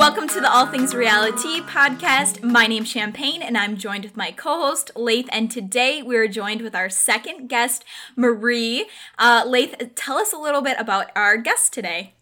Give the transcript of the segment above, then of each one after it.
Welcome to the All Things Reality podcast. My name's Champagne, and I'm joined with my co host, Laith. And today we are joined with our second guest, Marie. Uh, Laith, tell us a little bit about our guest today.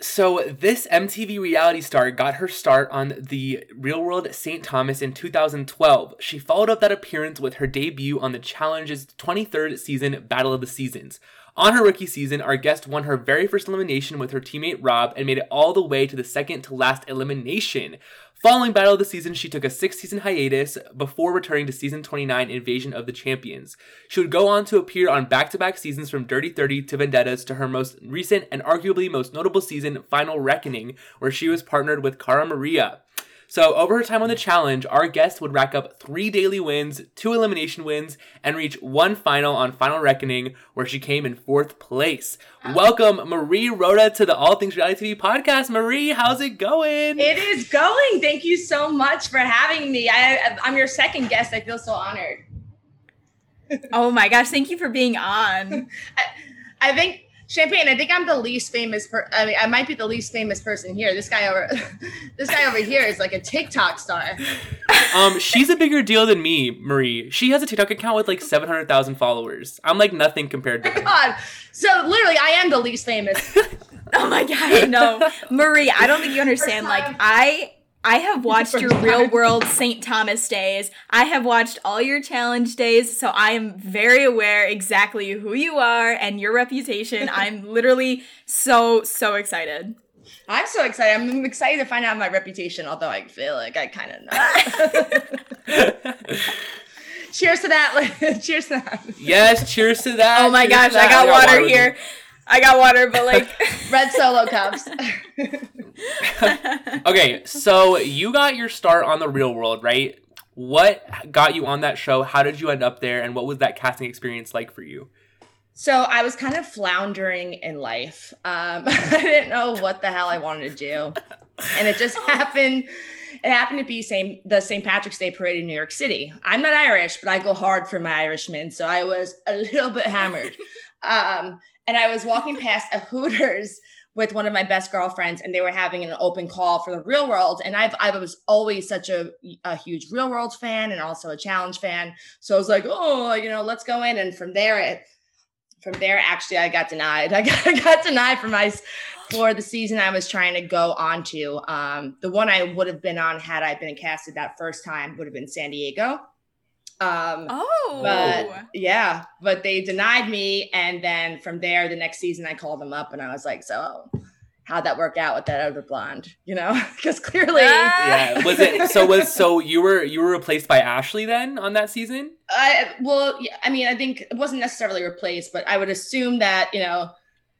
So, this MTV reality star got her start on the Real World St. Thomas in 2012. She followed up that appearance with her debut on the Challenge's 23rd season, Battle of the Seasons. On her rookie season, our guest won her very first elimination with her teammate Rob and made it all the way to the second to last elimination. Following Battle of the Season, she took a six season hiatus before returning to season 29 Invasion of the Champions. She would go on to appear on back to back seasons from Dirty 30 to Vendettas to her most recent and arguably most notable season, Final Reckoning, where she was partnered with Cara Maria. So, over her time on the challenge, our guest would rack up three daily wins, two elimination wins, and reach one final on Final Reckoning, where she came in fourth place. Welcome, Marie Roda, to the All Things Reality TV podcast. Marie, how's it going? It is going. Thank you so much for having me. I, I'm your second guest. I feel so honored. oh my gosh, thank you for being on. I, I think Champagne, I think I'm the least famous per I mean I might be the least famous person here. This guy over this guy over here is like a TikTok star. Um, she's a bigger deal than me, Marie. She has a TikTok account with like 700,000 followers. I'm like nothing compared to her. God. So literally I am the least famous. oh my god, no. Marie, I don't think you understand. Like I I have watched your real world St. Thomas days. I have watched all your challenge days, so I am very aware exactly who you are and your reputation. I'm literally so so excited. I'm so excited. I'm excited to find out my reputation, although I feel like I kind of know. cheers to that. cheers to that. Yes, cheers to that. Oh my cheers gosh, I got, I got water, water here. I got water, but like red solo cups. okay, so you got your start on the real world, right? What got you on that show? How did you end up there? And what was that casting experience like for you? So I was kind of floundering in life. Um, I didn't know what the hell I wanted to do, and it just happened. It happened to be same the St. Patrick's Day parade in New York City. I'm not Irish, but I go hard for my Irishmen, so I was a little bit hammered. Um, and I was walking past a Hooters with one of my best girlfriends, and they were having an open call for the Real World. And I've I was always such a, a huge Real World fan and also a challenge fan. So I was like, oh, you know, let's go in. And from there, it from there, actually, I got denied. I got, I got denied for my for the season I was trying to go on to. Um, the one I would have been on had I been casted that first time would have been San Diego. Um, oh, but yeah, but they denied me, and then from there, the next season, I called them up, and I was like, "So, how'd that work out with that other blonde?" You know, because clearly, yeah, was it? So was so you were you were replaced by Ashley then on that season? I well, yeah, I mean, I think it wasn't necessarily replaced, but I would assume that you know,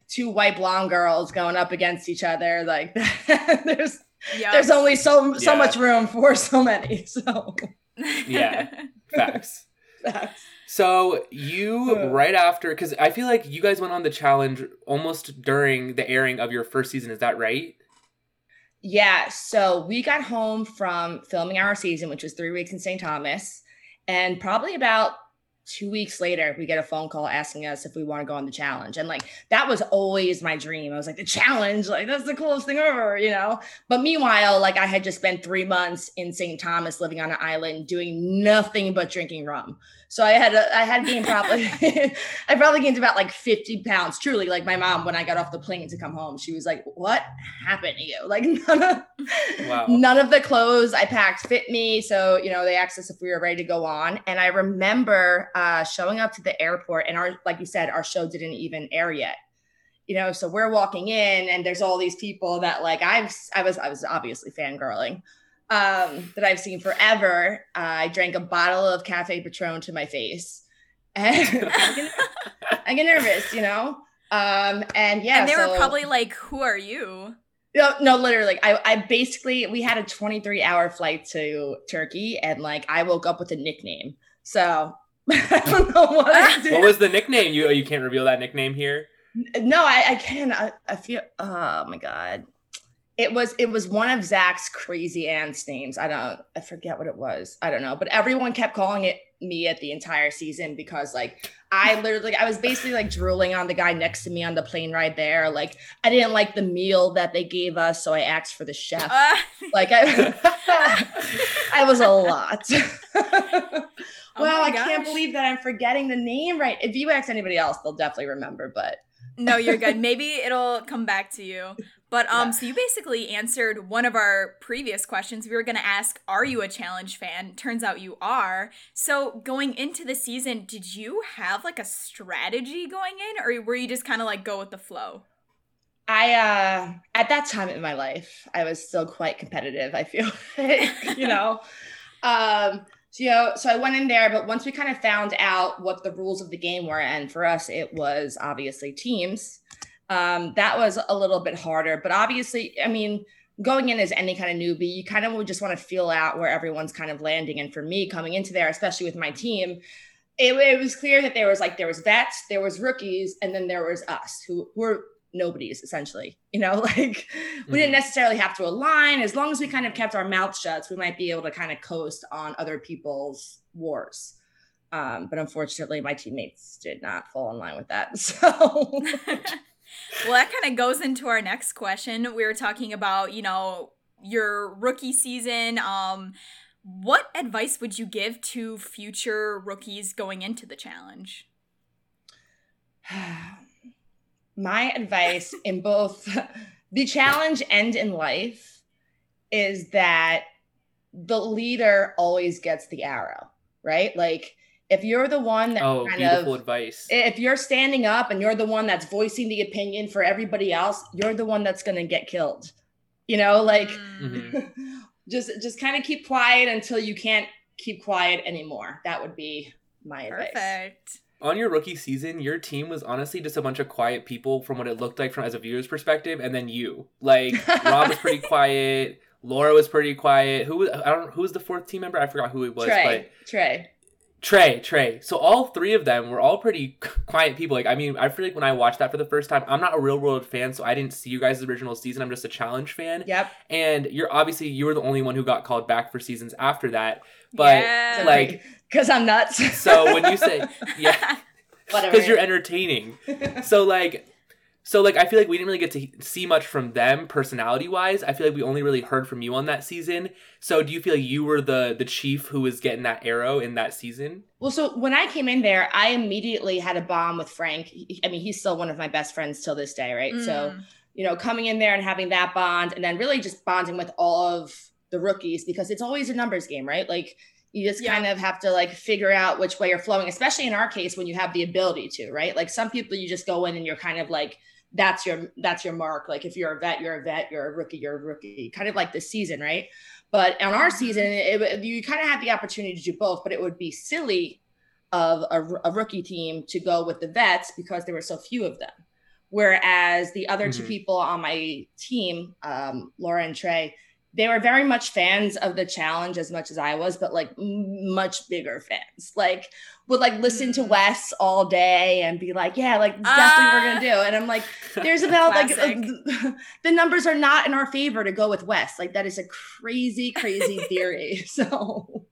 two white blonde girls going up against each other, like there's yep. there's only so so yeah. much room for so many, so yeah. Facts. Facts. So you uh. right after because I feel like you guys went on the challenge almost during the airing of your first season. Is that right? Yeah. So we got home from filming our season, which was three weeks in St. Thomas, and probably about two weeks later, we get a phone call asking us if we want to go on the challenge. And like that was always my dream. I was like, the challenge, like that's the coolest thing ever, you know? But meanwhile, like I had just spent three months in St. Thomas living on an island doing nothing but drinking rum. So I had a, I had gained probably I probably gained about like 50 pounds. Truly, like my mom when I got off the plane to come home, she was like, "What happened to you?" Like none of wow. none of the clothes I packed fit me. So you know they asked us if we were ready to go on, and I remember uh, showing up to the airport, and our like you said, our show didn't even air yet you know so we're walking in and there's all these people that like i've i was i was obviously fangirling um, that I've seen forever. Uh, I drank a bottle of Cafe Patron to my face. And I, get, I get nervous, you know? Um, and yeah. And they so, were probably like, who are you? No, no, literally. I, I basically, we had a 23 hour flight to Turkey and like I woke up with a nickname. So I don't know what I did. What was the nickname? You, you can't reveal that nickname here? No, I, I can. I, I feel, oh my God it was it was one of Zach's crazy aunt's names. I don't I forget what it was. I don't know, but everyone kept calling it me at the entire season because like I literally I was basically like drooling on the guy next to me on the plane ride there. Like I didn't like the meal that they gave us, so I asked for the chef. Uh, like I I was a lot. well, oh I can't believe that I'm forgetting the name right. If you ask anybody else, they'll definitely remember, but no, you're good. Maybe it'll come back to you. But um, yeah. so you basically answered one of our previous questions. We were gonna ask, "Are you a challenge fan?" Turns out you are. So going into the season, did you have like a strategy going in, or were you just kind of like go with the flow? I uh at that time in my life, I was still quite competitive. I feel, like, you know. Um, so, you know, so I went in there, but once we kind of found out what the rules of the game were, and for us, it was obviously teams um, that was a little bit harder. But obviously, I mean, going in as any kind of newbie, you kind of would just want to feel out where everyone's kind of landing. And for me, coming into there, especially with my team, it, it was clear that there was like there was vets, there was rookies, and then there was us who were nobodies essentially. You know, like mm-hmm. we didn't mm-hmm. necessarily have to align. As long as we kind of kept our mouths shut, we might be able to kind of coast on other people's wars. Um, but unfortunately, my teammates did not fall in line with that. So well, that kind of goes into our next question. We were talking about, you know, your rookie season. Um, what advice would you give to future rookies going into the challenge? My advice in both the challenge and in life is that the leader always gets the arrow, right? Like if you're the one that oh, kind beautiful of, advice. If you're standing up and you're the one that's voicing the opinion for everybody else, you're the one that's going to get killed. You know, like mm-hmm. just just kind of keep quiet until you can't keep quiet anymore. That would be my Perfect. advice. On your rookie season, your team was honestly just a bunch of quiet people from what it looked like from as a viewer's perspective, and then you. Like Rob was pretty quiet. Laura was pretty quiet. Who was I don't who was the fourth team member? I forgot who it was. Trey. But Trey. Trey, Trey. So all three of them were all pretty quiet people. Like, I mean, I feel like when I watched that for the first time, I'm not a real world fan, so I didn't see you guys' original season. I'm just a challenge fan. Yep. And you're obviously you were the only one who got called back for seasons after that. But yeah. like, because I'm nuts. so when you say yeah, because you're entertaining. so like so like I feel like we didn't really get to see much from them personality wise. I feel like we only really heard from you on that season. So do you feel like you were the the chief who was getting that arrow in that season? Well, so when I came in there, I immediately had a bond with Frank. I mean, he's still one of my best friends till this day, right? Mm. So, you know, coming in there and having that bond and then really just bonding with all of the rookies because it's always a numbers game, right? Like you just yeah. kind of have to like figure out which way you're flowing, especially in our case when you have the ability to, right? Like some people you just go in and you're kind of like that's your that's your mark. Like if you're a vet, you're a vet. You're a rookie, you're a rookie. Kind of like this season, right? But on our season, mm-hmm. it, you kind of have the opportunity to do both. But it would be silly of a, a, rookie team to go with the vets because there were so few of them. Whereas the other mm-hmm. two people on my team, um, Laura and Trey, they were very much fans of the challenge as much as I was, but like much bigger fans. Like would like listen to mm. Wes all day and be like, yeah, like that's uh, what we're gonna do. And I'm like, there's about like uh, the numbers are not in our favor to go with Wes. Like that is a crazy, crazy theory. So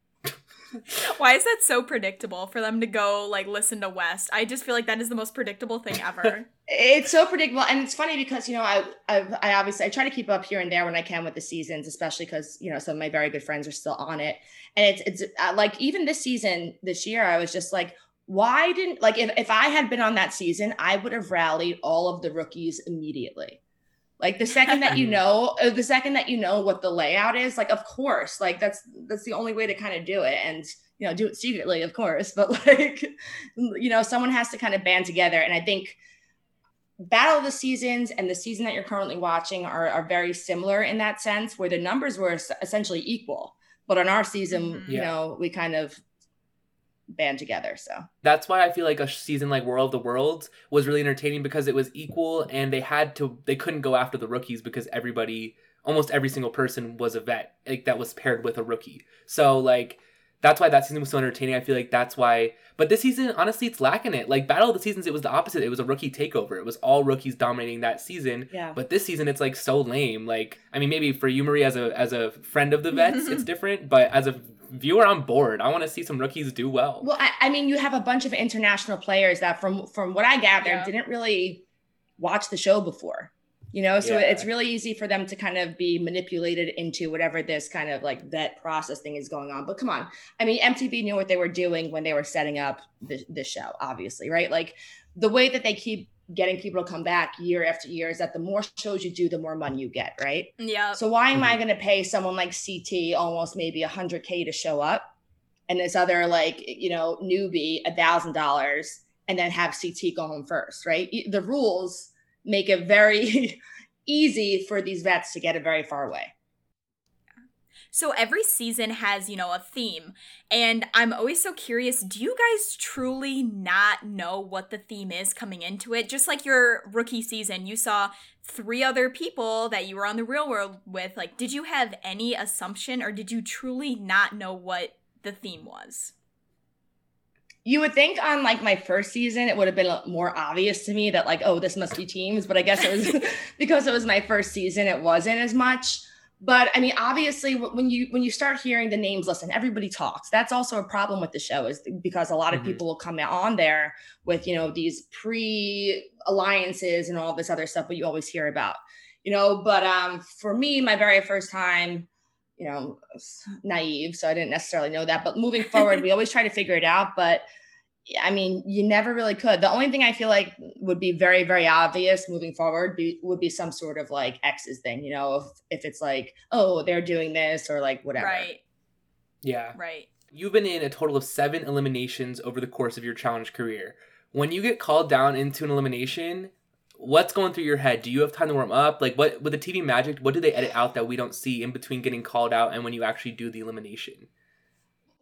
why is that so predictable for them to go like listen to Wes? I just feel like that is the most predictable thing ever. it's so predictable, and it's funny because you know I, I, I obviously I try to keep up here and there when I can with the seasons, especially because you know some of my very good friends are still on it, and it's it's uh, like even this season this year I was just like why didn't like if, if I had been on that season I would have rallied all of the rookies immediately. Like the second that you know, uh, the second that you know what the layout is, like of course, like that's that's the only way to kind of do it, and you know, do it secretly, of course. But like, you know, someone has to kind of band together, and I think Battle of the Seasons and the season that you're currently watching are are very similar in that sense, where the numbers were essentially equal. But on our season, mm-hmm. you yeah. know, we kind of band together. So that's why I feel like a season like War of the Worlds was really entertaining because it was equal and they had to they couldn't go after the rookies because everybody almost every single person was a vet like that was paired with a rookie. So like that's why that season was so entertaining. I feel like that's why. But this season, honestly, it's lacking it. Like Battle of the Seasons, it was the opposite. It was a rookie takeover. It was all rookies dominating that season. Yeah. But this season, it's like so lame. Like I mean, maybe for you, Marie, as a as a friend of the vets, it's different. But as a viewer on board. I want to see some rookies do well. Well, I, I, mean, you have a bunch of international players that, from from what I gathered, yeah. didn't really watch the show before. You know, so yeah. it's really easy for them to kind of be manipulated into whatever this kind of like vet process thing is going on. But come on, I mean, MTV knew what they were doing when they were setting up the, the show, obviously, right? Like the way that they keep getting people to come back year after year is that the more shows you do, the more money you get, right? Yeah. So why am I mm-hmm. going to pay someone like CT almost maybe a hundred K to show up and this other like, you know, newbie a thousand dollars and then have CT go home first, right? The rules make it very easy for these vets to get it very far away. So every season has, you know, a theme. And I'm always so curious do you guys truly not know what the theme is coming into it? Just like your rookie season, you saw three other people that you were on the real world with. Like, did you have any assumption or did you truly not know what the theme was? You would think on like my first season, it would have been more obvious to me that, like, oh, this must be teams. But I guess it was because it was my first season, it wasn't as much but i mean obviously when you when you start hearing the names listen everybody talks that's also a problem with the show is because a lot of mm-hmm. people will come on there with you know these pre alliances and all this other stuff but you always hear about you know but um for me my very first time you know naive so i didn't necessarily know that but moving forward we always try to figure it out but I mean, you never really could. The only thing I feel like would be very, very obvious moving forward be, would be some sort of like X's thing, you know, if, if it's like, oh, they're doing this or like whatever. Right. Yeah. Right. You've been in a total of seven eliminations over the course of your challenge career. When you get called down into an elimination, what's going through your head? Do you have time to warm up? Like, what with the TV magic, what do they edit out that we don't see in between getting called out and when you actually do the elimination?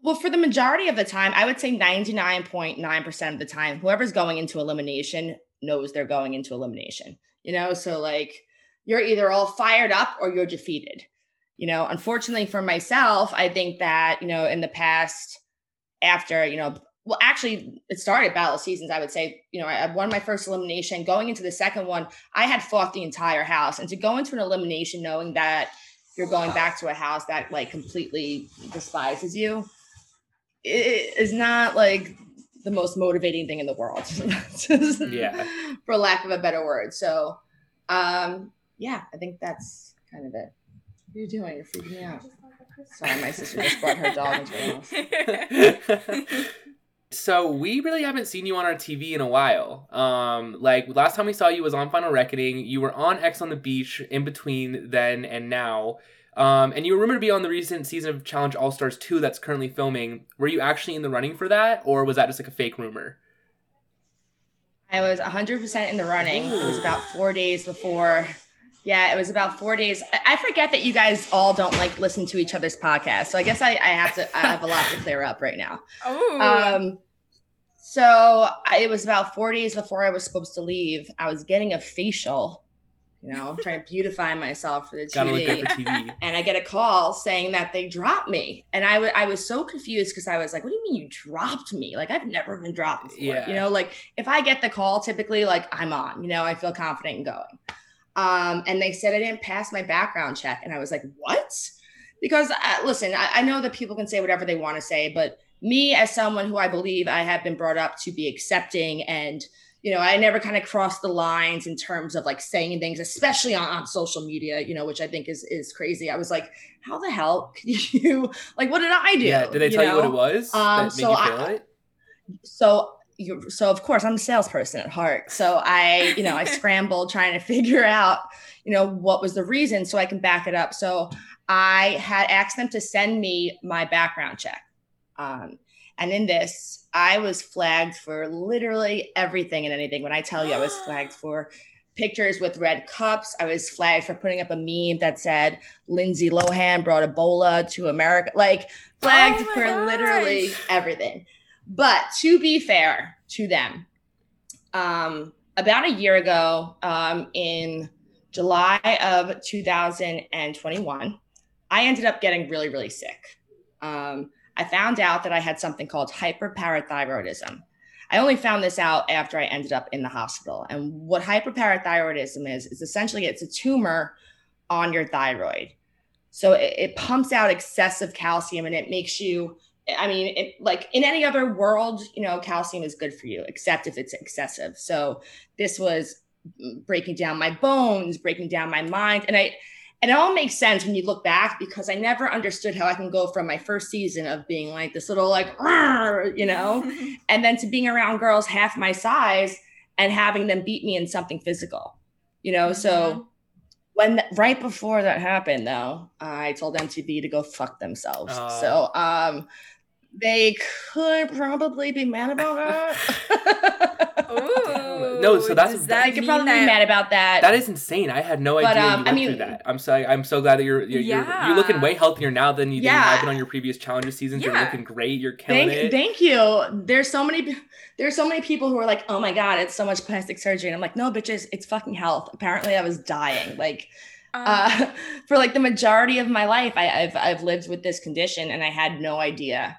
Well, for the majority of the time, I would say 99.9% of the time, whoever's going into elimination knows they're going into elimination. You know, so like you're either all fired up or you're defeated. You know, unfortunately for myself, I think that, you know, in the past, after, you know, well, actually, it started battle seasons. I would say, you know, I won my first elimination. Going into the second one, I had fought the entire house, and to go into an elimination knowing that you're going back to a house that like completely despises you, it is not like the most motivating thing in the world. yeah. For lack of a better word. So um yeah, I think that's kind of it. What are you doing? You're freaking me out. Sorry, my sister just brought her dog into the house. so we really haven't seen you on our TV in a while. Um, like last time we saw you was on Final Reckoning. You were on X on the Beach in between then and now. Um, and you were rumored to be on the recent season of Challenge All Stars 2 that's currently filming. Were you actually in the running for that, or was that just like a fake rumor? I was 100% in the running. Ooh. It was about four days before. Yeah, it was about four days. I forget that you guys all don't like listen to each other's podcasts. So I guess I, I have to, I have a lot to clear up right now. Oh. Um, so I, it was about four days before I was supposed to leave. I was getting a facial you know, I'm trying to beautify myself for the TV. For TV. And I get a call saying that they dropped me. And I, w- I was so confused because I was like, what do you mean you dropped me? Like, I've never been dropped before. Yeah. You know, like if I get the call, typically, like I'm on, you know, I feel confident in going. Um, and they said I didn't pass my background check. And I was like, what? Because uh, listen, I, I know that people can say whatever they want to say, but me as someone who I believe I have been brought up to be accepting and you know, I never kind of crossed the lines in terms of like saying things, especially on, on social media, you know, which I think is is crazy. I was like, how the hell could you like what did I do? Yeah, did they tell you, know? you what it was? Um so I, so you so of course I'm a salesperson at heart. So I, you know, I scrambled trying to figure out, you know, what was the reason so I can back it up. So I had asked them to send me my background check. Um, and in this, I was flagged for literally everything and anything. When I tell you, I was flagged for pictures with red cups. I was flagged for putting up a meme that said Lindsay Lohan brought Ebola to America. Like flagged oh for gosh. literally everything. But to be fair to them, um, about a year ago, um, in July of 2021, I ended up getting really, really sick. Um, I found out that I had something called hyperparathyroidism. I only found this out after I ended up in the hospital. And what hyperparathyroidism is, is essentially it's a tumor on your thyroid. So it, it pumps out excessive calcium and it makes you I mean, it, like in any other world, you know, calcium is good for you, except if it's excessive. So this was breaking down my bones, breaking down my mind, and I, and it all makes sense when you look back because I never understood how I can go from my first season of being like this little like, you know, and then to being around girls half my size and having them beat me in something physical, you know. Mm-hmm. So when right before that happened, though, I told MTV to go fuck themselves. Uh. So um they could probably be mad about that. Ooh, no, so that's that they could probably that, be mad about that. That is insane. I had no but, idea um, you went I mean, through that. I'm sorry. I'm so glad that you're you're, yeah. you're, you're looking way healthier now than you yeah. have been on your previous challenges seasons. Yeah. You're looking great. You're killing thank, it. Thank you. There's so many there's so many people who are like, oh my god, it's so much plastic surgery, and I'm like, no, bitches, it's fucking health. Apparently, I was dying. Like. Um, uh, for like the majority of my life, I, I've I've lived with this condition, and I had no idea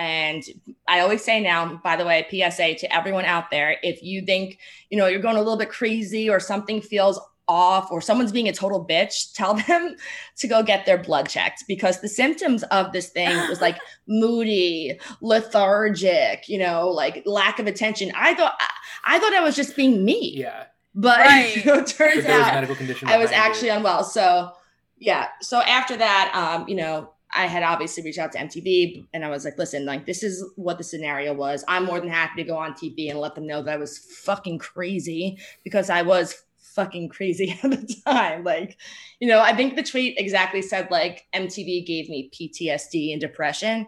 and I always say now, by the way, PSA to everyone out there, if you think, you know, you're going a little bit crazy or something feels off or someone's being a total bitch, tell them to go get their blood checked because the symptoms of this thing was like moody, lethargic, you know, like lack of attention. I thought I thought I was just being me. Yeah. But right. you know, turns out I was actually it. unwell. So yeah. So after that, um, you know, I had obviously reached out to MTV and I was like, listen, like this is what the scenario was. I'm more than happy to go on TV and let them know that I was fucking crazy because I was fucking crazy at the time. Like, you know, I think the tweet exactly said like MTV gave me PTSD and depression.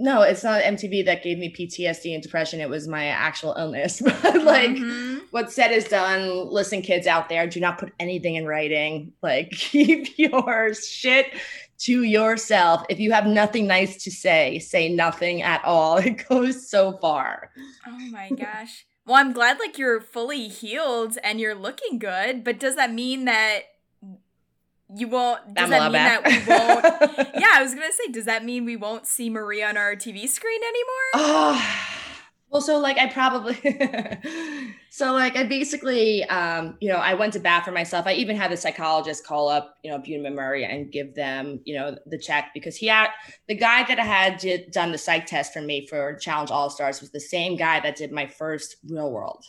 No, it's not MTV that gave me PTSD and depression. It was my actual illness. But like mm-hmm. what's said is done. Listen, kids out there, do not put anything in writing. Like keep your shit to yourself. If you have nothing nice to say, say nothing at all. It goes so far. Oh my gosh. Well, I'm glad like you're fully healed and you're looking good, but does that mean that you won't does that mean back. that we won't Yeah, I was going to say does that mean we won't see Maria on our TV screen anymore? Oh. Well, so like I probably, so like I basically, um, you know, I went to bat for myself. I even had the psychologist call up, you know, Bunim and Murray and give them, you know, the check because he had the guy that I had did, done the psych test for me for Challenge All Stars was the same guy that did my first Real World.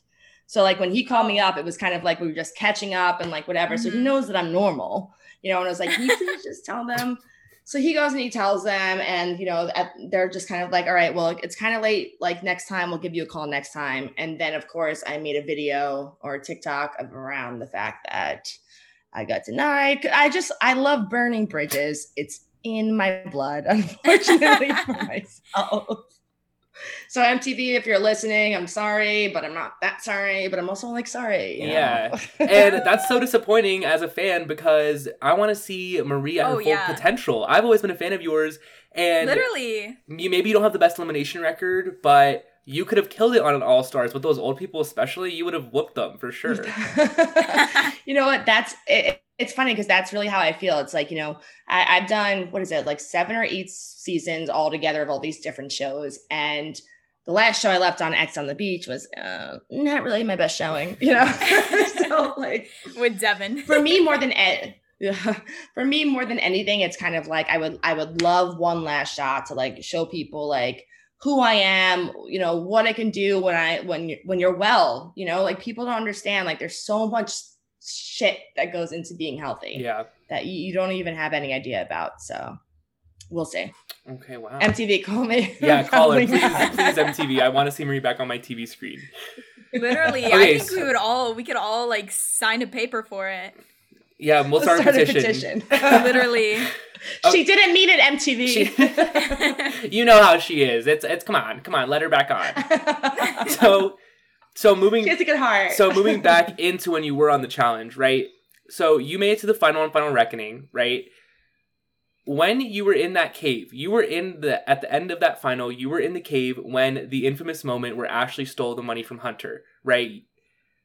So like when he called me up, it was kind of like we were just catching up and like whatever. Mm-hmm. So he mm-hmm. knows that I'm normal, you know. And I was like, you please just tell them so he goes and he tells them and you know they're just kind of like all right well it's kind of late like next time we'll give you a call next time. And then of course i made a video or a tiktok around the fact that i got denied. I just i love burning bridges. It's in my blood unfortunately for myself so MTV, if you're listening, I'm sorry, but I'm not that sorry, but I'm also like sorry. Yeah. and that's so disappointing as a fan because I want to see Maria at oh, her full yeah. potential. I've always been a fan of yours. And literally, you maybe you don't have the best elimination record, but you could have killed it on an All Stars with those old people, especially. You would have whooped them for sure. you know what? That's it, it's funny because that's really how I feel. It's like, you know, I, have done what is it, like seven or eight seasons all together of all these different shows. And the last show I left on X on the Beach was uh, not really my best showing, you know. so like with Devin. for me more than Ed. for me more than anything, it's kind of like I would I would love one last shot to like show people like who I am, you know, what I can do when I when you when you're well, you know, like people don't understand like there's so much shit that goes into being healthy. Yeah. That you, you don't even have any idea about. So we'll see. Okay, wow. MTV, call me. Yeah, call her. Please, please, MTV. I want to see Marie back on my TV screen. Literally, okay, I think so, we would all we could all like sign a paper for it. Yeah, we'll start, start a petition. A petition. Literally. Oh, she didn't need it, MTV. She, you know how she is. It's it's come on, come on, let her back on. so so moving She has a good heart. so moving back into when you were on the challenge, right? So you made it to the final and final reckoning, right? When you were in that cave, you were in the at the end of that final, you were in the cave when the infamous moment where Ashley stole the money from Hunter, right?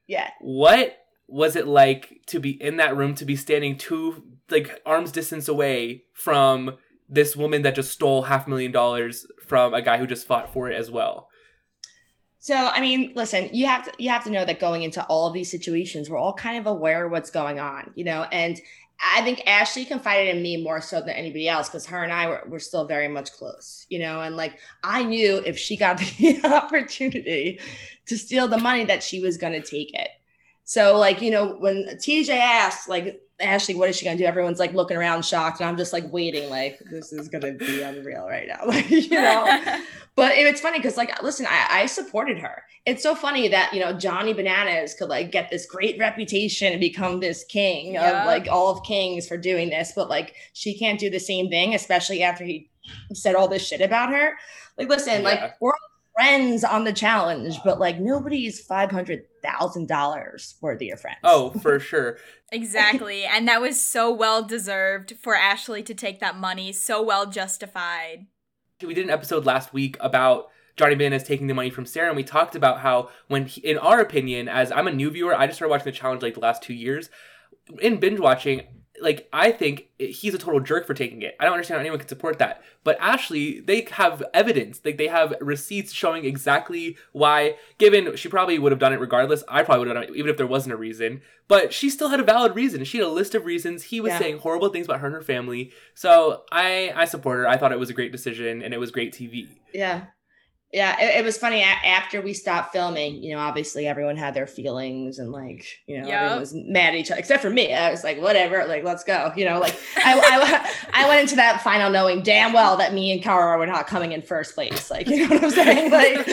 Yeah. What was it like to be in that room to be standing two like arms distance away from this woman that just stole half a million dollars from a guy who just fought for it as well So I mean, listen, you have to you have to know that going into all of these situations, we're all kind of aware of what's going on, you know, and I think Ashley confided in me more so than anybody else because her and I were, were still very much close, you know, and like I knew if she got the opportunity to steal the money that she was going to take it. So like, you know, when TJ asked like Ashley, what is she gonna do? Everyone's like looking around shocked, and I'm just like waiting, like this is gonna be unreal right now, like you know. but it's funny because like, listen, I, I supported her. It's so funny that you know Johnny Bananas could like get this great reputation and become this king yeah. of like all of kings for doing this, but like she can't do the same thing, especially after he said all this shit about her. Like, listen, yeah. like we're friends on the challenge, but like nobody's five hundred thousand dollars worthy of friends. Oh, for sure. exactly. And that was so well deserved for Ashley to take that money, so well justified. We did an episode last week about Johnny Bananas taking the money from Sarah, and we talked about how, when, he, in our opinion, as I'm a new viewer, I just started watching the challenge like the last two years. In binge watching, like I think he's a total jerk for taking it. I don't understand how anyone can support that. But Ashley, they have evidence. Like they have receipts showing exactly why. Given she probably would have done it regardless. I probably would have done it even if there wasn't a reason. But she still had a valid reason. She had a list of reasons. He was yeah. saying horrible things about her and her family. So I I support her. I thought it was a great decision and it was great TV. Yeah yeah, it, it, was funny after we stopped filming. You know, obviously everyone had their feelings and like, you know, yep. everyone was mad at each other except for me. I was like, whatever, like let's go. You know, like I, I, I went into that final knowing damn well that me and Cara were not coming in first place. Like, you know what I'm saying? Like,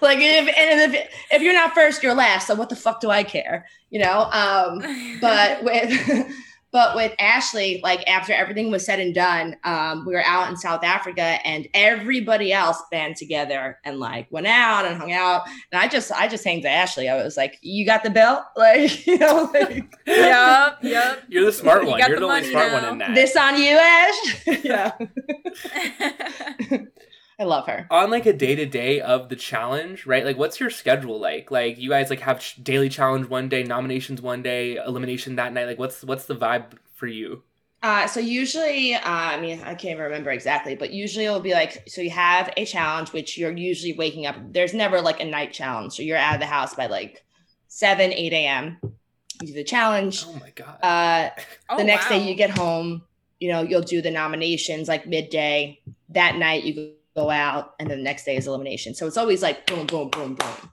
like if and if if you're not first, you're last. So what the fuck do I care? You know. Um, but with but with Ashley, like after everything was said and done, um, we were out in South Africa and everybody else band together and like went out and hung out. And I just, I just hanged to Ashley. I was like, "You got the bill?" Like, you know, like, yep, yep. You're the smart one. You are the, the only smart now. one in that. This on you, Ash? yeah. I love her. On like a day to day of the challenge, right? Like, what's your schedule like? Like, you guys like have ch- daily challenge one day, nominations one day, elimination that night. Like, what's what's the vibe for you? Uh, so usually, uh, I mean, I can't even remember exactly, but usually it'll be like, so you have a challenge, which you're usually waking up. There's never like a night challenge, so you're out of the house by like seven, eight a.m. You do the challenge. Oh my god. Uh, oh, the next wow. day you get home. You know, you'll do the nominations like midday. That night you go out, and then the next day is elimination. So it's always like boom, boom, boom, boom.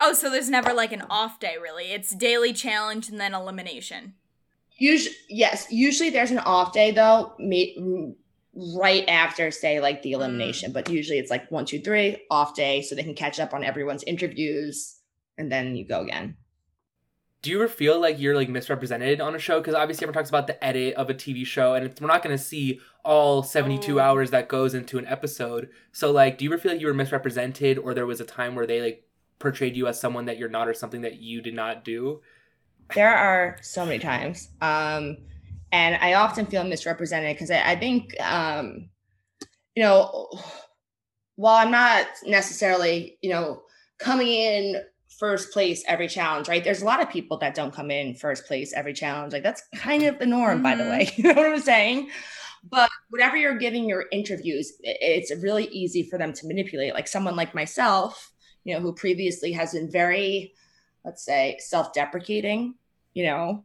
Oh, so there's never like an off day, really. It's daily challenge and then elimination. Usually, yes. Usually there's an off day though, right after say like the elimination. Mm. But usually it's like one, two, three, off day, so they can catch up on everyone's interviews, and then you go again do you ever feel like you're like misrepresented on a show? Because obviously everyone talks about the edit of a TV show, and we're not going to see all 72 oh. hours that goes into an episode. So like, do you ever feel like you were misrepresented, or there was a time where they like portrayed you as someone that you're not, or something that you did not do? There are so many times, um, and I often feel misrepresented because I, I think, um, you know, while I'm not necessarily, you know, coming in first place every challenge, right? There's a lot of people that don't come in first place every challenge. Like that's kind of the norm, mm-hmm. by the way. Mm-hmm. You know what I'm saying? But whatever you're giving your interviews, it's really easy for them to manipulate. Like someone like myself, you know, who previously has been very, let's say, self-deprecating, you know,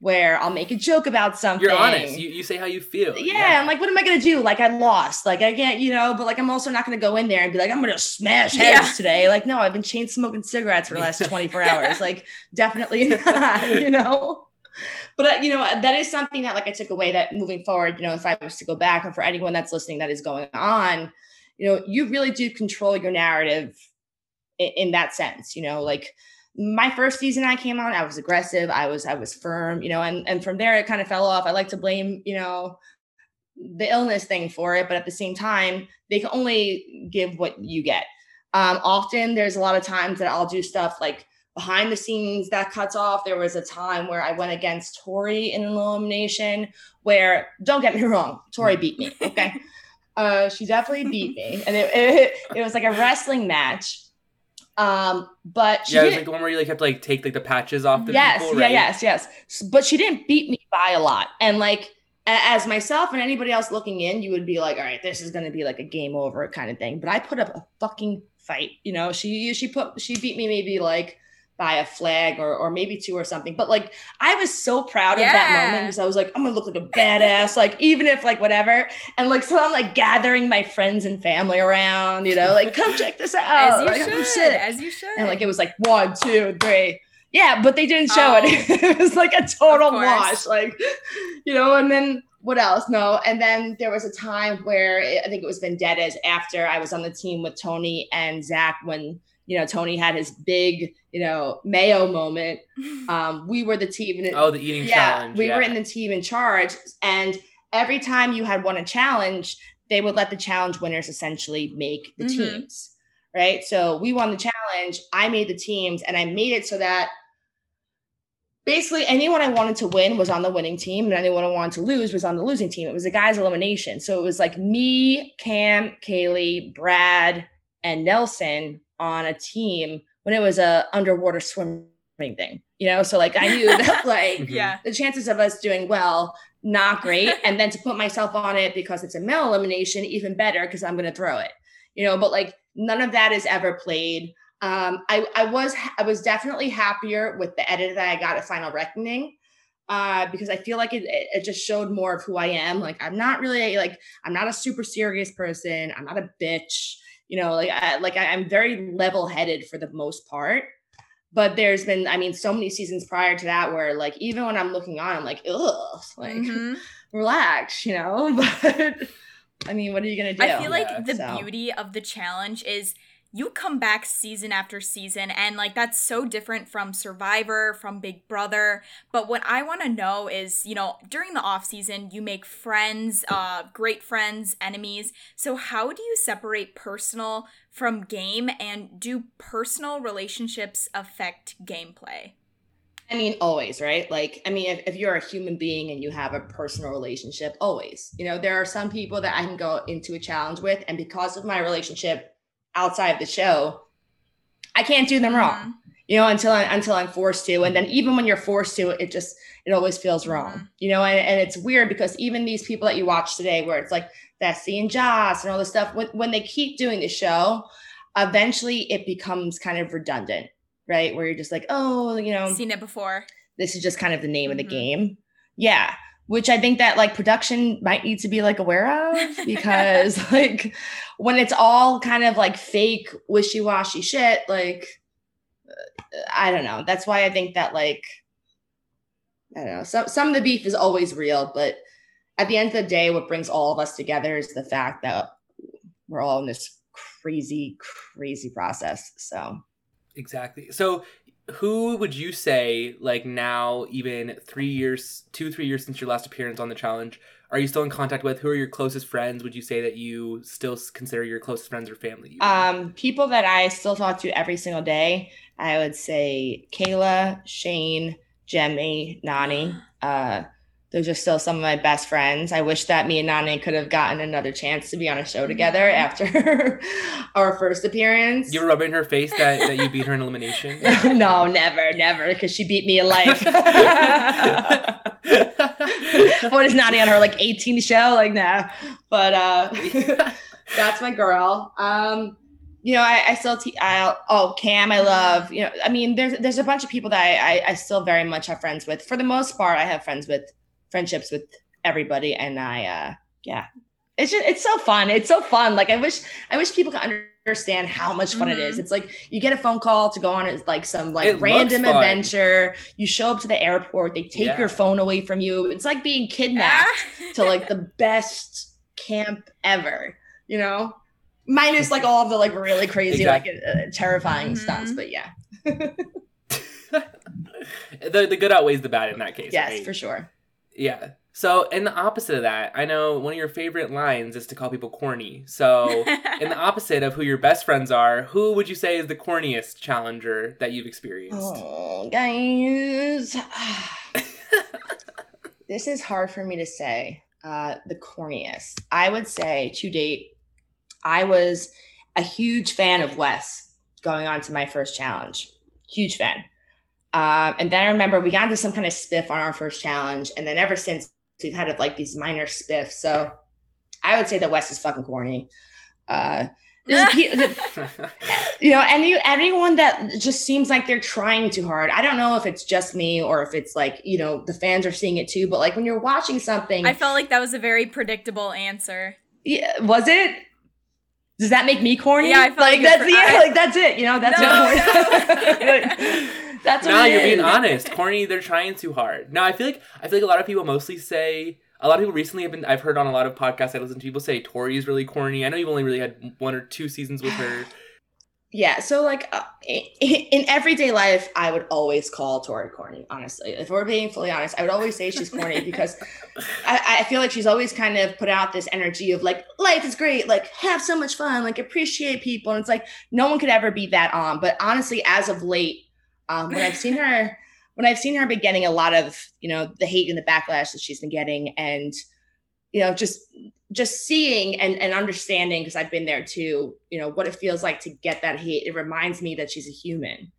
where I'll make a joke about something. You're honest. You, you say how you feel. Yeah, yeah. I'm like, what am I gonna do? Like I lost. Like I can't, you know, but like I'm also not gonna go in there and be like, I'm gonna smash heads yeah. today. Like, no, I've been chain smoking cigarettes for the last 24 hours. Like, definitely not, you know. But you know, that is something that like I took away that moving forward, you know, if I was to go back and for anyone that's listening that is going on, you know, you really do control your narrative in, in that sense, you know, like my first season I came on, I was aggressive. I was I was firm, you know, and and from there it kind of fell off. I like to blame, you know, the illness thing for it, but at the same time, they can only give what you get. Um, often there's a lot of times that I'll do stuff like behind the scenes that cuts off. There was a time where I went against Tori in an elimination where don't get me wrong, Tori beat me. Okay. Uh, she definitely beat me. And it, it, it was like a wrestling match um, but yeah, it was like the one where you like have to like take like the patches off the yes, people, right? yeah, yes, yes. But she didn't beat me by a lot, and like as myself and anybody else looking in, you would be like, all right, this is going to be like a game over kind of thing. But I put up a fucking fight. You know, she she put she beat me maybe like by a flag or or maybe two or something. But like I was so proud yeah. of that moment because I was like, I'm gonna look like a badass, like even if like whatever. And like so I'm like gathering my friends and family around, you know, like come check this out. As you like, should, as you should. And like it was like one, two, three. Yeah, but they didn't show oh, it. it was like a total wash. Like, you know, and then what else? No. And then there was a time where I think it was Vendettas after I was on the team with Tony and Zach when you know, Tony had his big, you know, mayo moment. Um, we were the team. In, oh, the eating yeah, challenge. We yeah. were in the team in charge. And every time you had won a challenge, they would let the challenge winners essentially make the mm-hmm. teams. Right. So we won the challenge. I made the teams and I made it so that basically anyone I wanted to win was on the winning team, and anyone I wanted to lose was on the losing team. It was a guy's elimination. So it was like me, Cam, Kayleigh, Brad, and Nelson on a team when it was a underwater swimming thing, you know? So like I knew that like yeah. the chances of us doing well, not great. and then to put myself on it because it's a male elimination, even better because I'm gonna throw it. You know, but like none of that is ever played. Um, I, I was I was definitely happier with the edit that I got at Final Reckoning. Uh, because I feel like it, it just showed more of who I am. Like I'm not really like I'm not a super serious person. I'm not a bitch you know like I, like I, i'm very level headed for the most part but there's been i mean so many seasons prior to that where like even when i'm looking on i'm like ugh like mm-hmm. relax you know but i mean what are you gonna do i feel like yeah, the so. beauty of the challenge is you come back season after season and like that's so different from survivor from big brother but what i want to know is you know during the off season you make friends uh great friends enemies so how do you separate personal from game and do personal relationships affect gameplay I mean, always, right? Like, I mean, if, if you're a human being and you have a personal relationship, always. You know, there are some people that I can go into a challenge with, and because of my relationship outside of the show, I can't do them wrong. Mm-hmm. You know, until I, until I'm forced to, and then even when you're forced to, it just it always feels wrong. Mm-hmm. You know, and, and it's weird because even these people that you watch today, where it's like Fessy and Joss and all this stuff, when when they keep doing the show, eventually it becomes kind of redundant, right? Where you're just like, oh, you know, seen it before. This is just kind of the name mm-hmm. of the mm-hmm. game. Yeah which I think that like production might need to be like aware of because like when it's all kind of like fake wishy-washy shit like uh, I don't know. That's why I think that like I don't know. Some some of the beef is always real, but at the end of the day what brings all of us together is the fact that we're all in this crazy crazy process. So Exactly. So who would you say like now even three years two three years since your last appearance on the challenge are you still in contact with? Who are your closest friends? Would you say that you still consider your closest friends or family? Um people that i still talk to every single day i would say kayla shane jemmye nany uh those are still some of my best friends. I wish that me and Nany could have gotten another chance to be on a show together mm-hmm. after our first appearance. You're rubbing her face that, that you beat her in elimination? no, never, never, because she beat me in life. what is Nany on her like 18 show? Like, nah. But uh that's my girl. Um, you know, I, I still te- I'll, oh Cam, I love. You know, I mean, there's there's a bunch of people that I, I I still very much have friends with. For the most part, I have friends with friendships with everybody and i uh yeah it's just it's so fun it's so fun like i wish i wish people could understand how much fun mm-hmm. it is mm-hmm. it's like you get a phone call to go on it's like some like it random adventure you show up to the airport they take yeah. your phone away from you it's like being kidnapped to like the best camp ever you know minus like all of the like really crazy exactly. like uh, terrifying mm-hmm. stunts but yeah the, the good outweighs the bad in that case yes right? for sure yeah. So, in the opposite of that, I know one of your favorite lines is to call people corny. So, in the opposite of who your best friends are, who would you say is the corniest challenger that you've experienced? Oh, guys. this is hard for me to say. Uh, the corniest. I would say to date, I was a huge fan of Wes going on to my first challenge. Huge fan. Um, and then I remember we got into some kind of spiff on our first challenge, and then ever since we've had like these minor spiffs. So I would say that Wes is fucking corny. Uh, you know, any anyone that just seems like they're trying too hard. I don't know if it's just me or if it's like you know the fans are seeing it too. But like when you're watching something, I felt like that was a very predictable answer. Yeah, was it? Does that make me corny? Yeah, I felt like, like that's it's- yeah, like that's it. You know, that's No, it. that's what nah, you're being honest. Corny, they're trying too hard. No, I feel like I feel like a lot of people mostly say a lot of people recently have been I've heard on a lot of podcasts I listen to people say Tori is really corny. I know you've only really had one or two seasons with her. Yeah, so like uh, i- in everyday life, I would always call Tori corny. Honestly, if we're being fully honest, I would always say she's corny because I, I feel like she's always kind of put out this energy of like life is great, like have so much fun, like appreciate people, and it's like no one could ever be that on. But honestly, as of late, um, when I've seen her, when I've seen her been getting a lot of you know the hate and the backlash that she's been getting, and you know just just seeing and, and understanding because I've been there too, you know, what it feels like to get that hate. It reminds me that she's a human,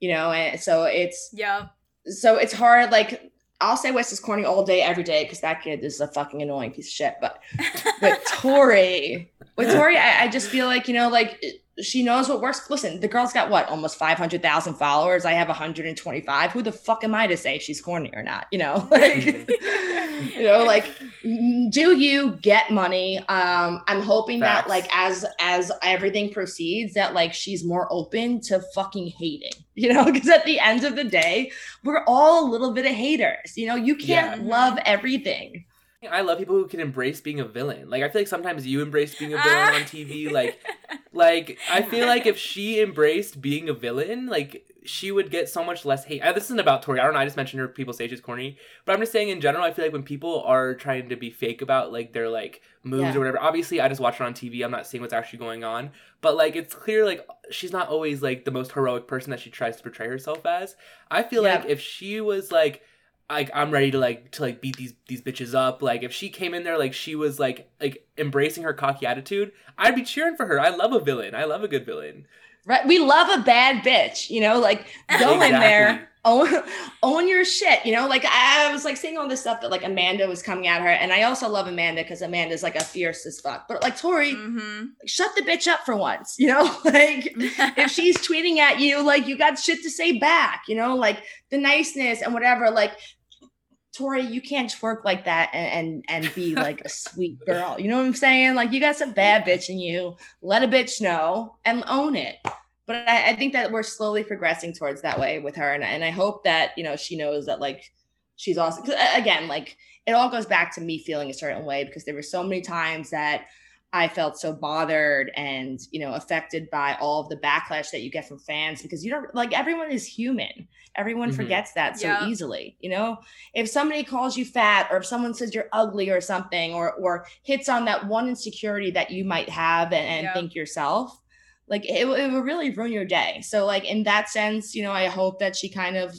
you know, and so it's Yeah. so it's hard. Like I'll say Wes is corny all day, every day, because that kid is a fucking annoying piece of shit. But with Tori, with Tori, I, I just feel like you know, like she knows what works. Listen, the girl's got what almost five hundred thousand followers. I have one hundred and twenty five. Who the fuck am I to say she's corny or not? You know, like you know, like do you get money? Um, I'm hoping Facts. that like as as everything proceeds, that like she's more open to fucking hating. You know, because at the end of the day, we're all a little bit of haters. You know, you can't Yeah. love everything. I love people who can embrace being a villain. Like I feel like sometimes you embrace being a villain on TV. Like like I feel like if she embraced being a villain, like she would get so much less hate. This isn't about Tori. I don't know. I just mentioned her. People say she's corny, but I'm just saying in general. I feel like when people are trying to be fake about like their like moves Yeah. or whatever. Obviously, I just watch her on TV. I'm not seeing what's actually going on, but like it's clear like she's not always like the most heroic person that she tries to portray herself as. I feel Yeah. like if she was like like I'm ready to like to like beat these these bitches up. Like if she came in there like she was like like embracing her cocky attitude, I'd be cheering for her. I love a villain. I love a good villain. Right? We love a bad bitch. You know, like go in there. Own, own your shit, you know. Like I, was like saying all this stuff that like Amanda was coming at her, and I also love Amanda because Amanda's like a fierce as fuck. But like Tori, Mm-hmm. shut the bitch up for once, you know. Like if she's tweeting at you, like you got shit to say back, you know, like the niceness and whatever. Like Tori, you can't twerk like that and, and and be like a sweet girl. You know what I'm saying? Like you got some bad bitch in you. Let a bitch know and own it. But I, I think that we're slowly progressing towards that way with her, and and I hope that you know she knows that like she's also 'cause, uh, again like it all goes back to me feeling a certain way because there were so many times that I felt so bothered and you know affected by all of the backlash that you get from fans because you don't like everyone is human. Everyone Mhm. forgets that so Yeah. easily. You know, if somebody calls you fat or if someone says you're ugly or something or or hits on that one insecurity that you might have and, and Yeah. think yourself, like it, it will really ruin your day. So like in that sense, you know, I hope that she kind of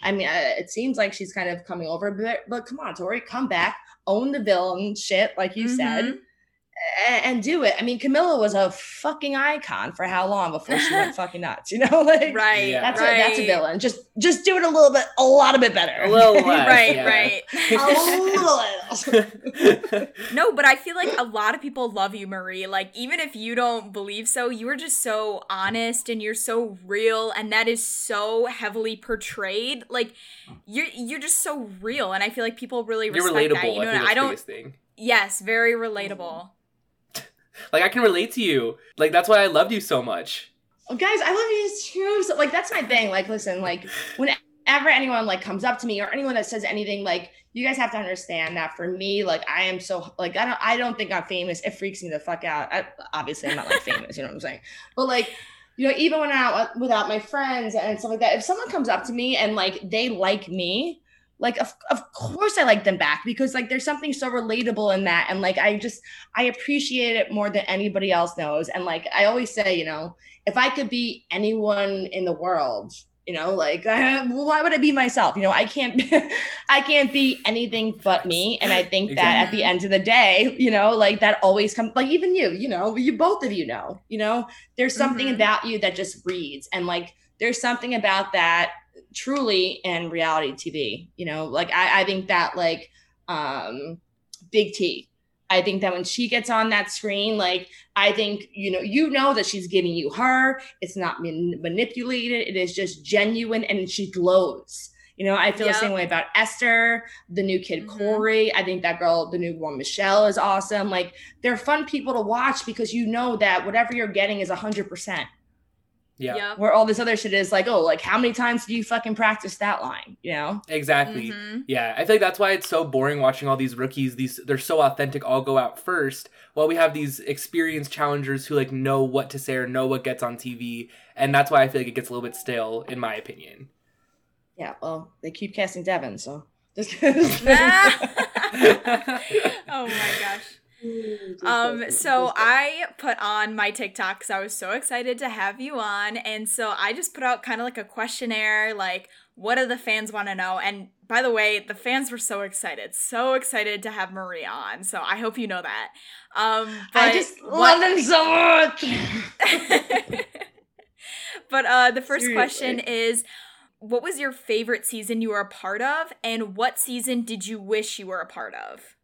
I mean, uh, it seems like she's kind of coming over, but, but come on, Tori, come back, own the villain shit, like you said, Mhm. And, and do it. I mean, Camila was a fucking icon for how long before she went fucking nuts, you know? Like, Right. Yeah. that's right. a that's a villain. Just just do it a little bit, a lot of bit better. A little less. right, yeah. right. a little less. No, but I feel like a lot of people love you, Marie. Like, even if you don't believe so, you are just so honest and you're so real, and that is so heavily portrayed. Like, you're you're just so real, and I feel like people really You're respect relatable. that. You I know, think I don't. thing. Yes, very relatable. Like I can relate to you. Like that's why I loved you so much. Well, guys, I love you too. So, like, that's my thing. Like, listen, like, whenever anyone like comes up to me or anyone that says anything, like, you guys have to understand that for me, like, I am so like, I don't, I don't think I'm famous. It freaks me the fuck out. I, obviously, I'm not like famous. You know what I'm saying? But like, you know, even when I'm out without my friends and stuff like that, if someone comes up to me and like they like me, like of, of course I like them back because like there's something so relatable in that. And like I just I appreciate it more than anybody else knows. And like I always say you know if I could be anyone in the world you know like uh, why would I be myself? You know I can't I can't be anything but me. And I think that at the end of the day you know like that always comes like even you you know you both of you know you know there's something Mhm. about you that just reads. And like there's something about that truly in reality TV. You know, like I, I think that like um Big T, I think that when she gets on that screen, like I think you know, you know that she's giving you her. It's not man- manipulated. It is just genuine, and she glows. You know, I feel yep. the same way about Esther, the new kid mm-hmm. Corey. I think that girl, the new one Michele, is awesome. Like they're fun people to watch because you know that whatever you're getting is a hundred percent. Yeah. Where all this other shit is like, oh, like how many times do you fucking practice that line? You know? Exactly. Mm-hmm. Yeah. I feel like that's why it's so boring watching all these rookies. These they're so authentic, all go out first. While we have these experienced challengers who like know what to say or know what gets on TV. And that's why I feel like it gets a little bit stale, in my opinion. Yeah, well, they keep casting Devin, so just oh my gosh. Um, so I put on my TikTok because I was so excited to have you on. And so I just put out kind of like a questionnaire, like, what do the fans want to know? And by the way, the fans were so excited, so excited to have Maria on. So I hope you know that. Um, I just what- love them so much. but uh, the first Seriously. question is what was your favorite season you were a part of? And what season did you wish you were a part of?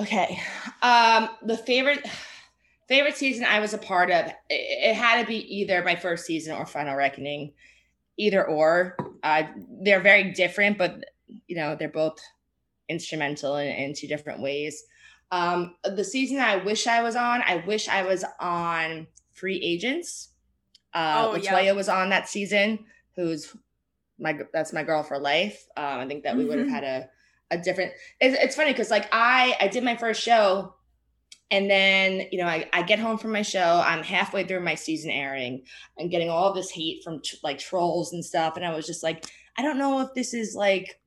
Okay. Um, the favorite favorite season I was a part of, it, it, had to be either my first season or Final Reckoning. Either or. Uh, they're very different, but you know, they're both instrumental in, in two different ways. Um, the season I wish I was on, I wish I was on Free Agents. Uh, oh, Latoya yeah. was on that season, who's my that's my girl for life. Um, I think that we mm-hmm. would have had a a different it's, it's funny because like i i did my first show and then you know I, I get home from my show i'm halfway through my season airing i'm getting all this hate from t- like trolls and stuff and i was just like i don't know if this is like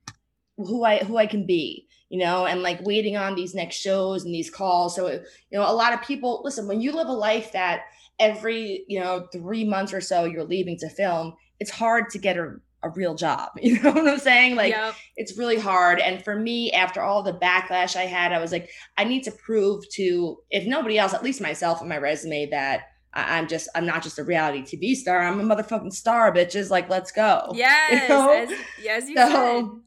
who i who i can be you know and like waiting on these next shows and these calls. So you know a lot of people listen when you live a life that every you know three months or so you're leaving to film it's hard to get a a real job. You know what I'm saying? Like yep. it's really hard. And for me, after all the backlash I had, I was like, I need to prove to, if nobody else, at least myself on my resume, that I'm just, I'm not just a reality TV star. I'm a motherfucking star, bitches. Like, let's go. Yes. You know? as, yes, you so,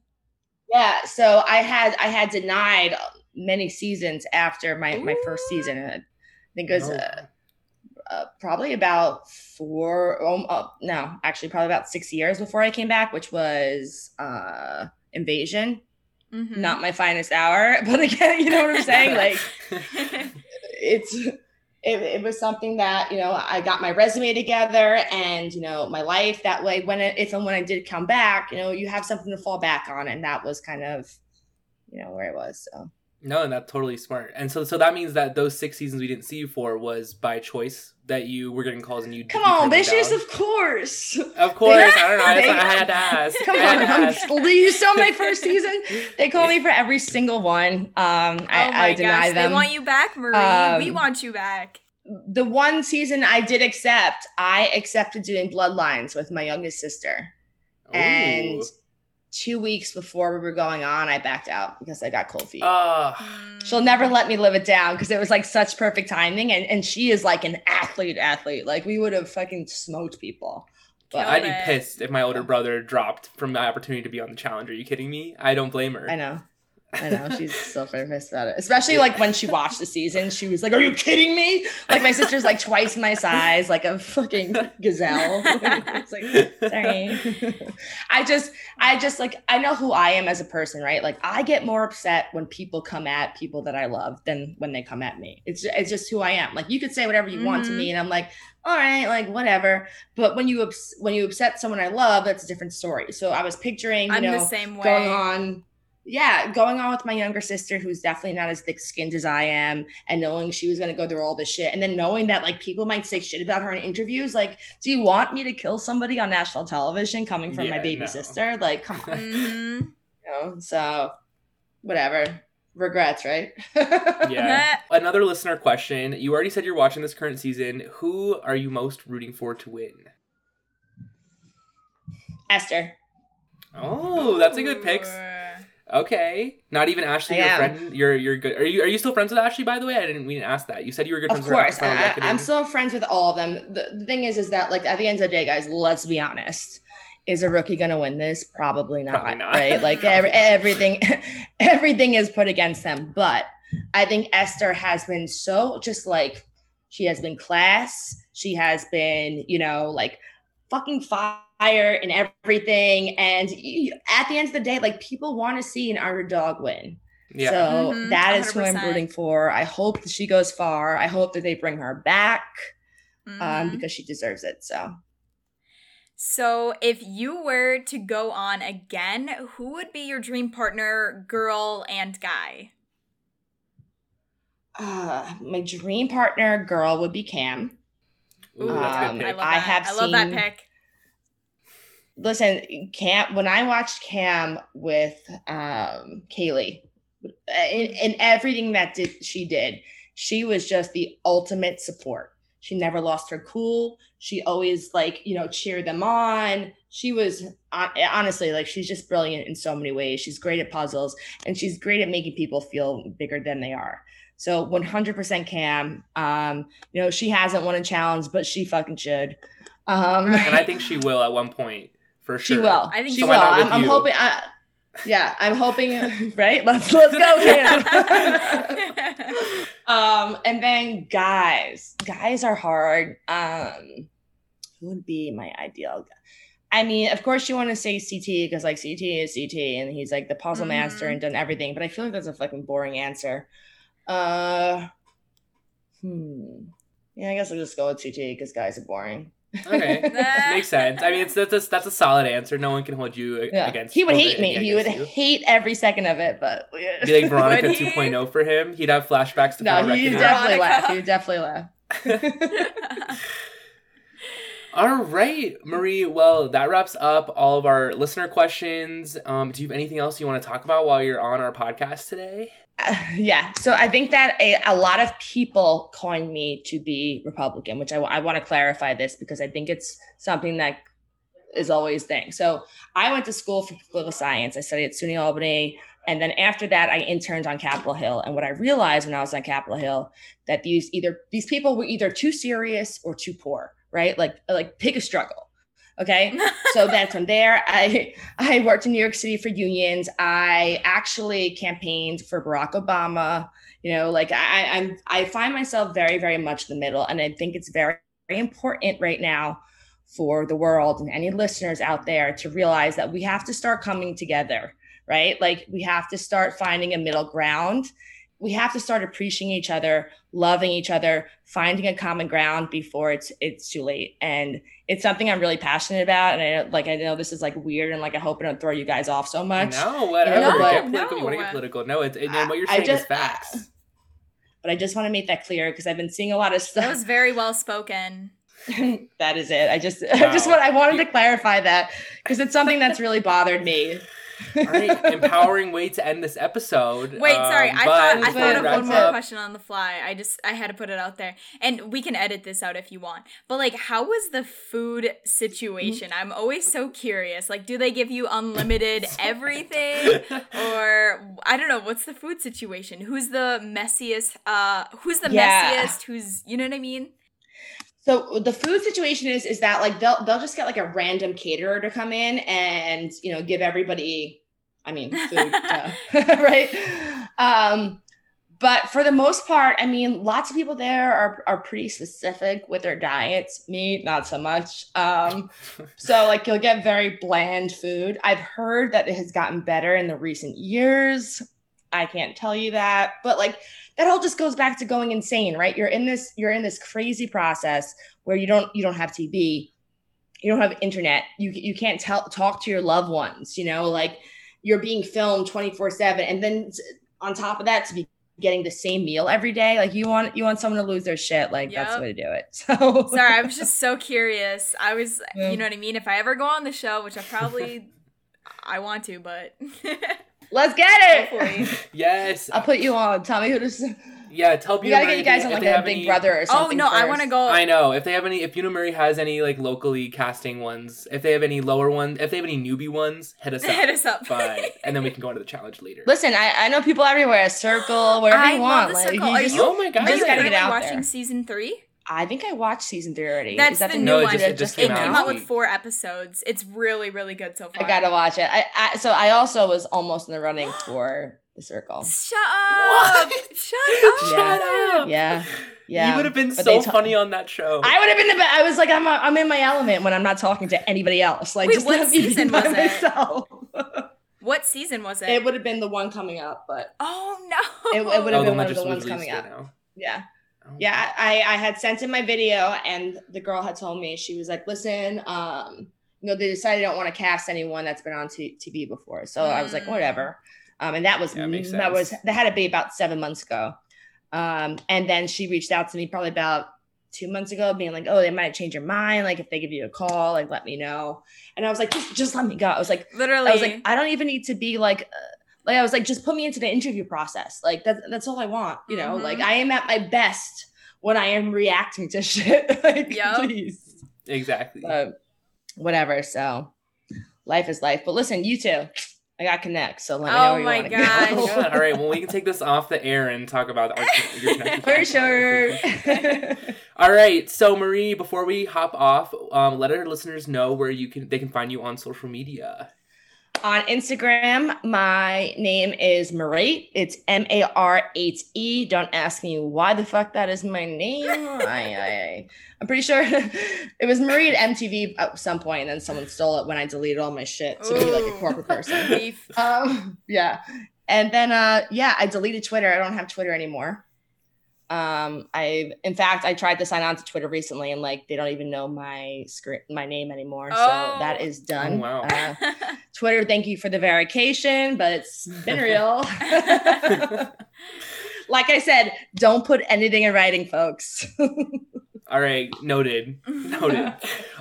Yeah. So I had, I had denied many seasons after my, my first season. I think it was, oh. uh, uh, probably about four, um, uh, no, actually, probably about six years before I came back, which was uh, Invasion. Mm-hmm. Not my finest hour, but again, you know what I'm saying? like, it's it, it, was something that you know I got my resume together and you know my life that way. When it, if and when I did come back, you know, you have something to fall back on, and that was kind of you know where it was. So no, and that's totally smart. And so, so that means that those six seasons we didn't see you for was by choice that you were getting calls and you. Come on, bitches! Of course. Of course, I don't know. I, I had to ask. Come on, ask. you saw my first season. They call me for every single one. Um, I, oh I deny gosh, them. They want you back, Marie. Um, we want you back. The one season I did accept, I accepted doing Bloodlines with my youngest sister, Ooh. and two weeks before we were going on, I backed out because I got cold feet. Uh, She'll never let me live it down because it was like such perfect timing. And, and she is like an athlete, athlete. Like we would have fucking smoked people. But I'd be pissed if my older brother dropped from the opportunity to be on the challenge. Are you kidding me? I don't blame her. I know. I know she's so famous about it. Especially like when she watched the season, she was like, "Are you kidding me?" Like my sister's like twice my size, like a fucking gazelle. it's like, sorry. I just, I just like, I know who I am as a person, right? Like I get more upset when people come at people that I love than when they come at me. It's, it's just who I am. Like you could say whatever you mm-hmm. want to me, mm-hmm. and I'm like, all right, like whatever. But when you ups- when you upset someone I love, that's a different story. So I was picturing, you I'm know, going on yeah, going on with my younger sister, who's definitely not as thick skinned as I am, and knowing she was going to go through all this shit, and then knowing that like people might say shit about her in interviews, like, do you want me to kill somebody on national television coming from yeah, my baby no. sister? Like, come on. Mm-hmm. you know, so whatever. Regrets, right? yeah. Another listener question. You already said you're watching this current season. Who are you most rooting for to win? Esther. Oh, that's a good pick. Okay, not even Ashley, your friend. You're you're good. Are you are you still friends with Ashley? By the way, I didn't mean to ask that. You said you were good friends. Of course, I, am still friends with all of them. The, the thing is, is that like at the end of the day, guys, let's be honest. Is a rookie gonna win this? Probably not. Probably not. Right? Like every, everything, everything is put against them. But I think Esther has been so just like she has been class. She has been, you know, like fucking fire and everything. And you, at the end of the day, like people want to see an underdog win. Yeah. So Mhm, that is who I'm rooting for. I hope that she goes far. I hope that they bring her back um, Mhm. because she deserves it. So So, if you were to go on again, who would be your dream partner, girl and guy? uh, my dream partner girl would be Kam. Ooh, that's a Um, good I pick. love I that. have I love that seen- pick. Listen, Kam. When I watched Kam with um, Kayleigh, in, in everything that did she did, she was just the ultimate support. She never lost her cool. She always like you know cheered them on. She was honestly like she's just brilliant in so many ways. She's great at puzzles and she's great at making people feel bigger than they are. So 100% Kam. Um, you know she hasn't won a challenge, but she fucking should. Um, and I think she will at one point for sure. she will. I think she so. will. Why not with I'm, I'm hoping. I, yeah, I'm hoping. Right? Let's let's go, Kam. um, and then guys, guys are hard. Um, who would be my ideal? guy? I mean, of course, you want to say CT because like CT is CT, and he's like the puzzle master Mhm. and done everything. But I feel like that's a fucking boring answer. Uh, hmm. Yeah, I guess I'll just go with CT because guys are boring. Okay. Makes sense. I mean, it's that's a, that's a solid answer. No one can hold you Yeah. against. he would hate me. He would you. hate every second of it, but Be like Veronica Would he? 2.0 for him. He'd have flashbacks to no, he definitely laugh. He definitely laugh. All right, Marie. Well, that wraps up all of our listener questions. Um, do you have anything else you want to talk about while you're on our podcast today? Yeah. So I think that a, a lot of people coined me to be Republican, which I, want to clarify this because I think it's something that is always thing. So I went to school for political science. I studied at SUNY Albany. And then after that, I interned on Capitol Hill. And what I realized when I was on Capitol Hill that these either these people were either too serious or too poor, right? Like like pick a struggle. Okay. so then from there, I I worked in New York City for unions. I actually campaigned for Barack Obama. You know, like I I'm I find myself very very much in the middle, and I think it's very very important right now for the world and any listeners out there to realize that we have to start coming together, right? Like we have to start finding a middle ground. We have to start appreciating each other, loving each other, finding a common ground before it's it's too late. And it's something I'm really passionate about. And I like I know this is like weird and like I hope I don't throw you guys off so much. No, whatever. No, get political. You want to get political? No, it's it, I- what you're saying just- is facts. But I just want to make that clear because I've been seeing a lot of stuff. that was very well spoken. that is it. I just I just want I wanted to clarify that because it's something that's really bothered me. All right, empowering way to end this episode. Wait, sorry. Um, I thought I before thought of one more up- question on the fly. I just I had to put it out there, and we can edit this out if you want. But like, how was the food situation? I'm always so curious. Like, do they give you unlimited everything, or I don't know? What's the food situation? Who's the messiest? Uh, who's the Yeah. messiest? Who's you know what I mean? So the food situation is is that like they'll they'll just get like a random caterer to come in and you know give everybody, I mean, food, duh, right? Um, but for the most part, I mean, lots of people there are are pretty specific with their diets. Me, not so much. Um, so like you'll get very bland food. I've heard that it has gotten better in the recent years. I can't tell you that, but like that all just goes back to going insane, right? You're in this you're in this crazy process where you don't you don't have TV, you don't have internet, you you can't tell talk to your loved ones, you know, like you're being filmed 24/7 and then on top of that to be getting the same meal every day, like you want you want someone to lose their shit, like that's Yep. the way to do it. So Sorry, I was just so curious. I was, Yeah. you know what I mean. If I ever go on the show, which I probably I want to, but let's get it. yes. I'll put you on. Tell me who to. Yeah, tell We Peter gotta Murray get you guys if on they- like a Big any- Brother or something. oh something. no, I want to go. I know. If they have any, if Una Murray has any like locally casting ones, if they have any lower ones, if they have any newbie ones, hit us up. Hit us up. But and then we can go into the challenge later. Listen, I, I know people everywhere. Circle, wherever I you love want. the Like, circle. you Are just- you- oh my Are god! just you gotta currently get out watching there. season three? I think I watched season three already. That's Is that the the, new No, new it one? just- that it just It came came out out with four episodes. It's really, really good so far. I gotta watch it. I, I so I also was almost in the running for The Circle. Shut up! What? Shut up! Shut up! Yeah, yeah. You would have been But so they ta- funny on that show. I would have been the best. I was like, I'm, I'm in my element when I'm not talking to anybody else. Like, Wait, just what let me be season by was it? myself. What season was it? it would have been the one coming up, but oh no! It- it would've oh, been one one of the ones coming up. now. yeah. Oh. Yeah, I, I had sent in my video and the girl had told me, she was like, listen, um, you know, they decided they don't want to cast anyone that's been on t- TV before. So I was like, Mm. whatever. Um, and that was, Yeah, makes that was, that had to be about seven months ago. Um, and then she reached out to me probably about two months ago being like, oh, they might change your mind. Like if they give you a call, like, let me know. And I was like, just, just let me go. I was like, Literally. I was like, I don't even need to be like, uh, like I was like, just put me into the interview process. Like that's that's all I want. You know, Mhm. like I am at my best when I am reacting to shit. like, Yup. please, Exactly. but whatever. So life is life. But listen, you two, I got connect. So let me know Oh where you my want gosh. Oh my God. All right. Well, we can take this off the air and talk about our, your connection. For sure. All right. So Marie, before we hop off, um, let our listeners know where you can they can find you on social media. On Instagram, my name is Marate. It's M A R 8 E. Don't ask me why the fuck that is my name. I, I, I'm pretty sure it was Marie at MTV at some point, and then someone stole it when I deleted all my shit to be like a corporate person. Um, yeah. And then, uh, yeah, I deleted Twitter. I don't have Twitter anymore. Um, I, in fact, I tried to sign on to Twitter recently, and like they don't even know my screen, my name anymore. Oh. So that is done. Oh, wow. Uh, Twitter, thank you for the verification, but it's been real. like I said, don't put anything in writing, folks. All right. Noted. Noted.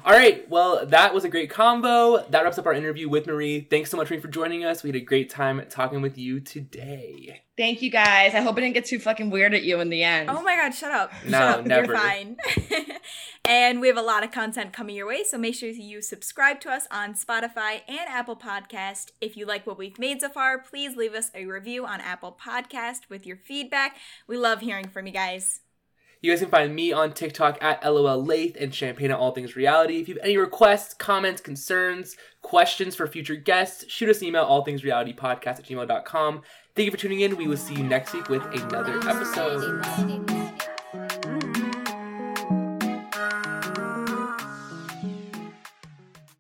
All right. Well, that was a great combo. That wraps up our interview with Marie. Thanks so much, Marie, for joining us. We had a great time talking with you today. thank you guys. I hope I didn't get too fucking weird at you in the end. Oh my god, shut up. No, shut up. never. You're fine. and we have a lot of content coming your way, so make sure you subscribe to us on Spotify and Apple Podcast. If you like what we've made so far, please leave us a review on Apple Podcast with your feedback. We love hearing from you guys. You guys can find me on TikTok at LOL Lath and Champagne at All Things Reality. If you have any requests, comments, concerns, questions for future guests, shoot us an email, allthingsrealitypodcast at gmail.com. Thank you for tuning in. We will see you next week with another episode.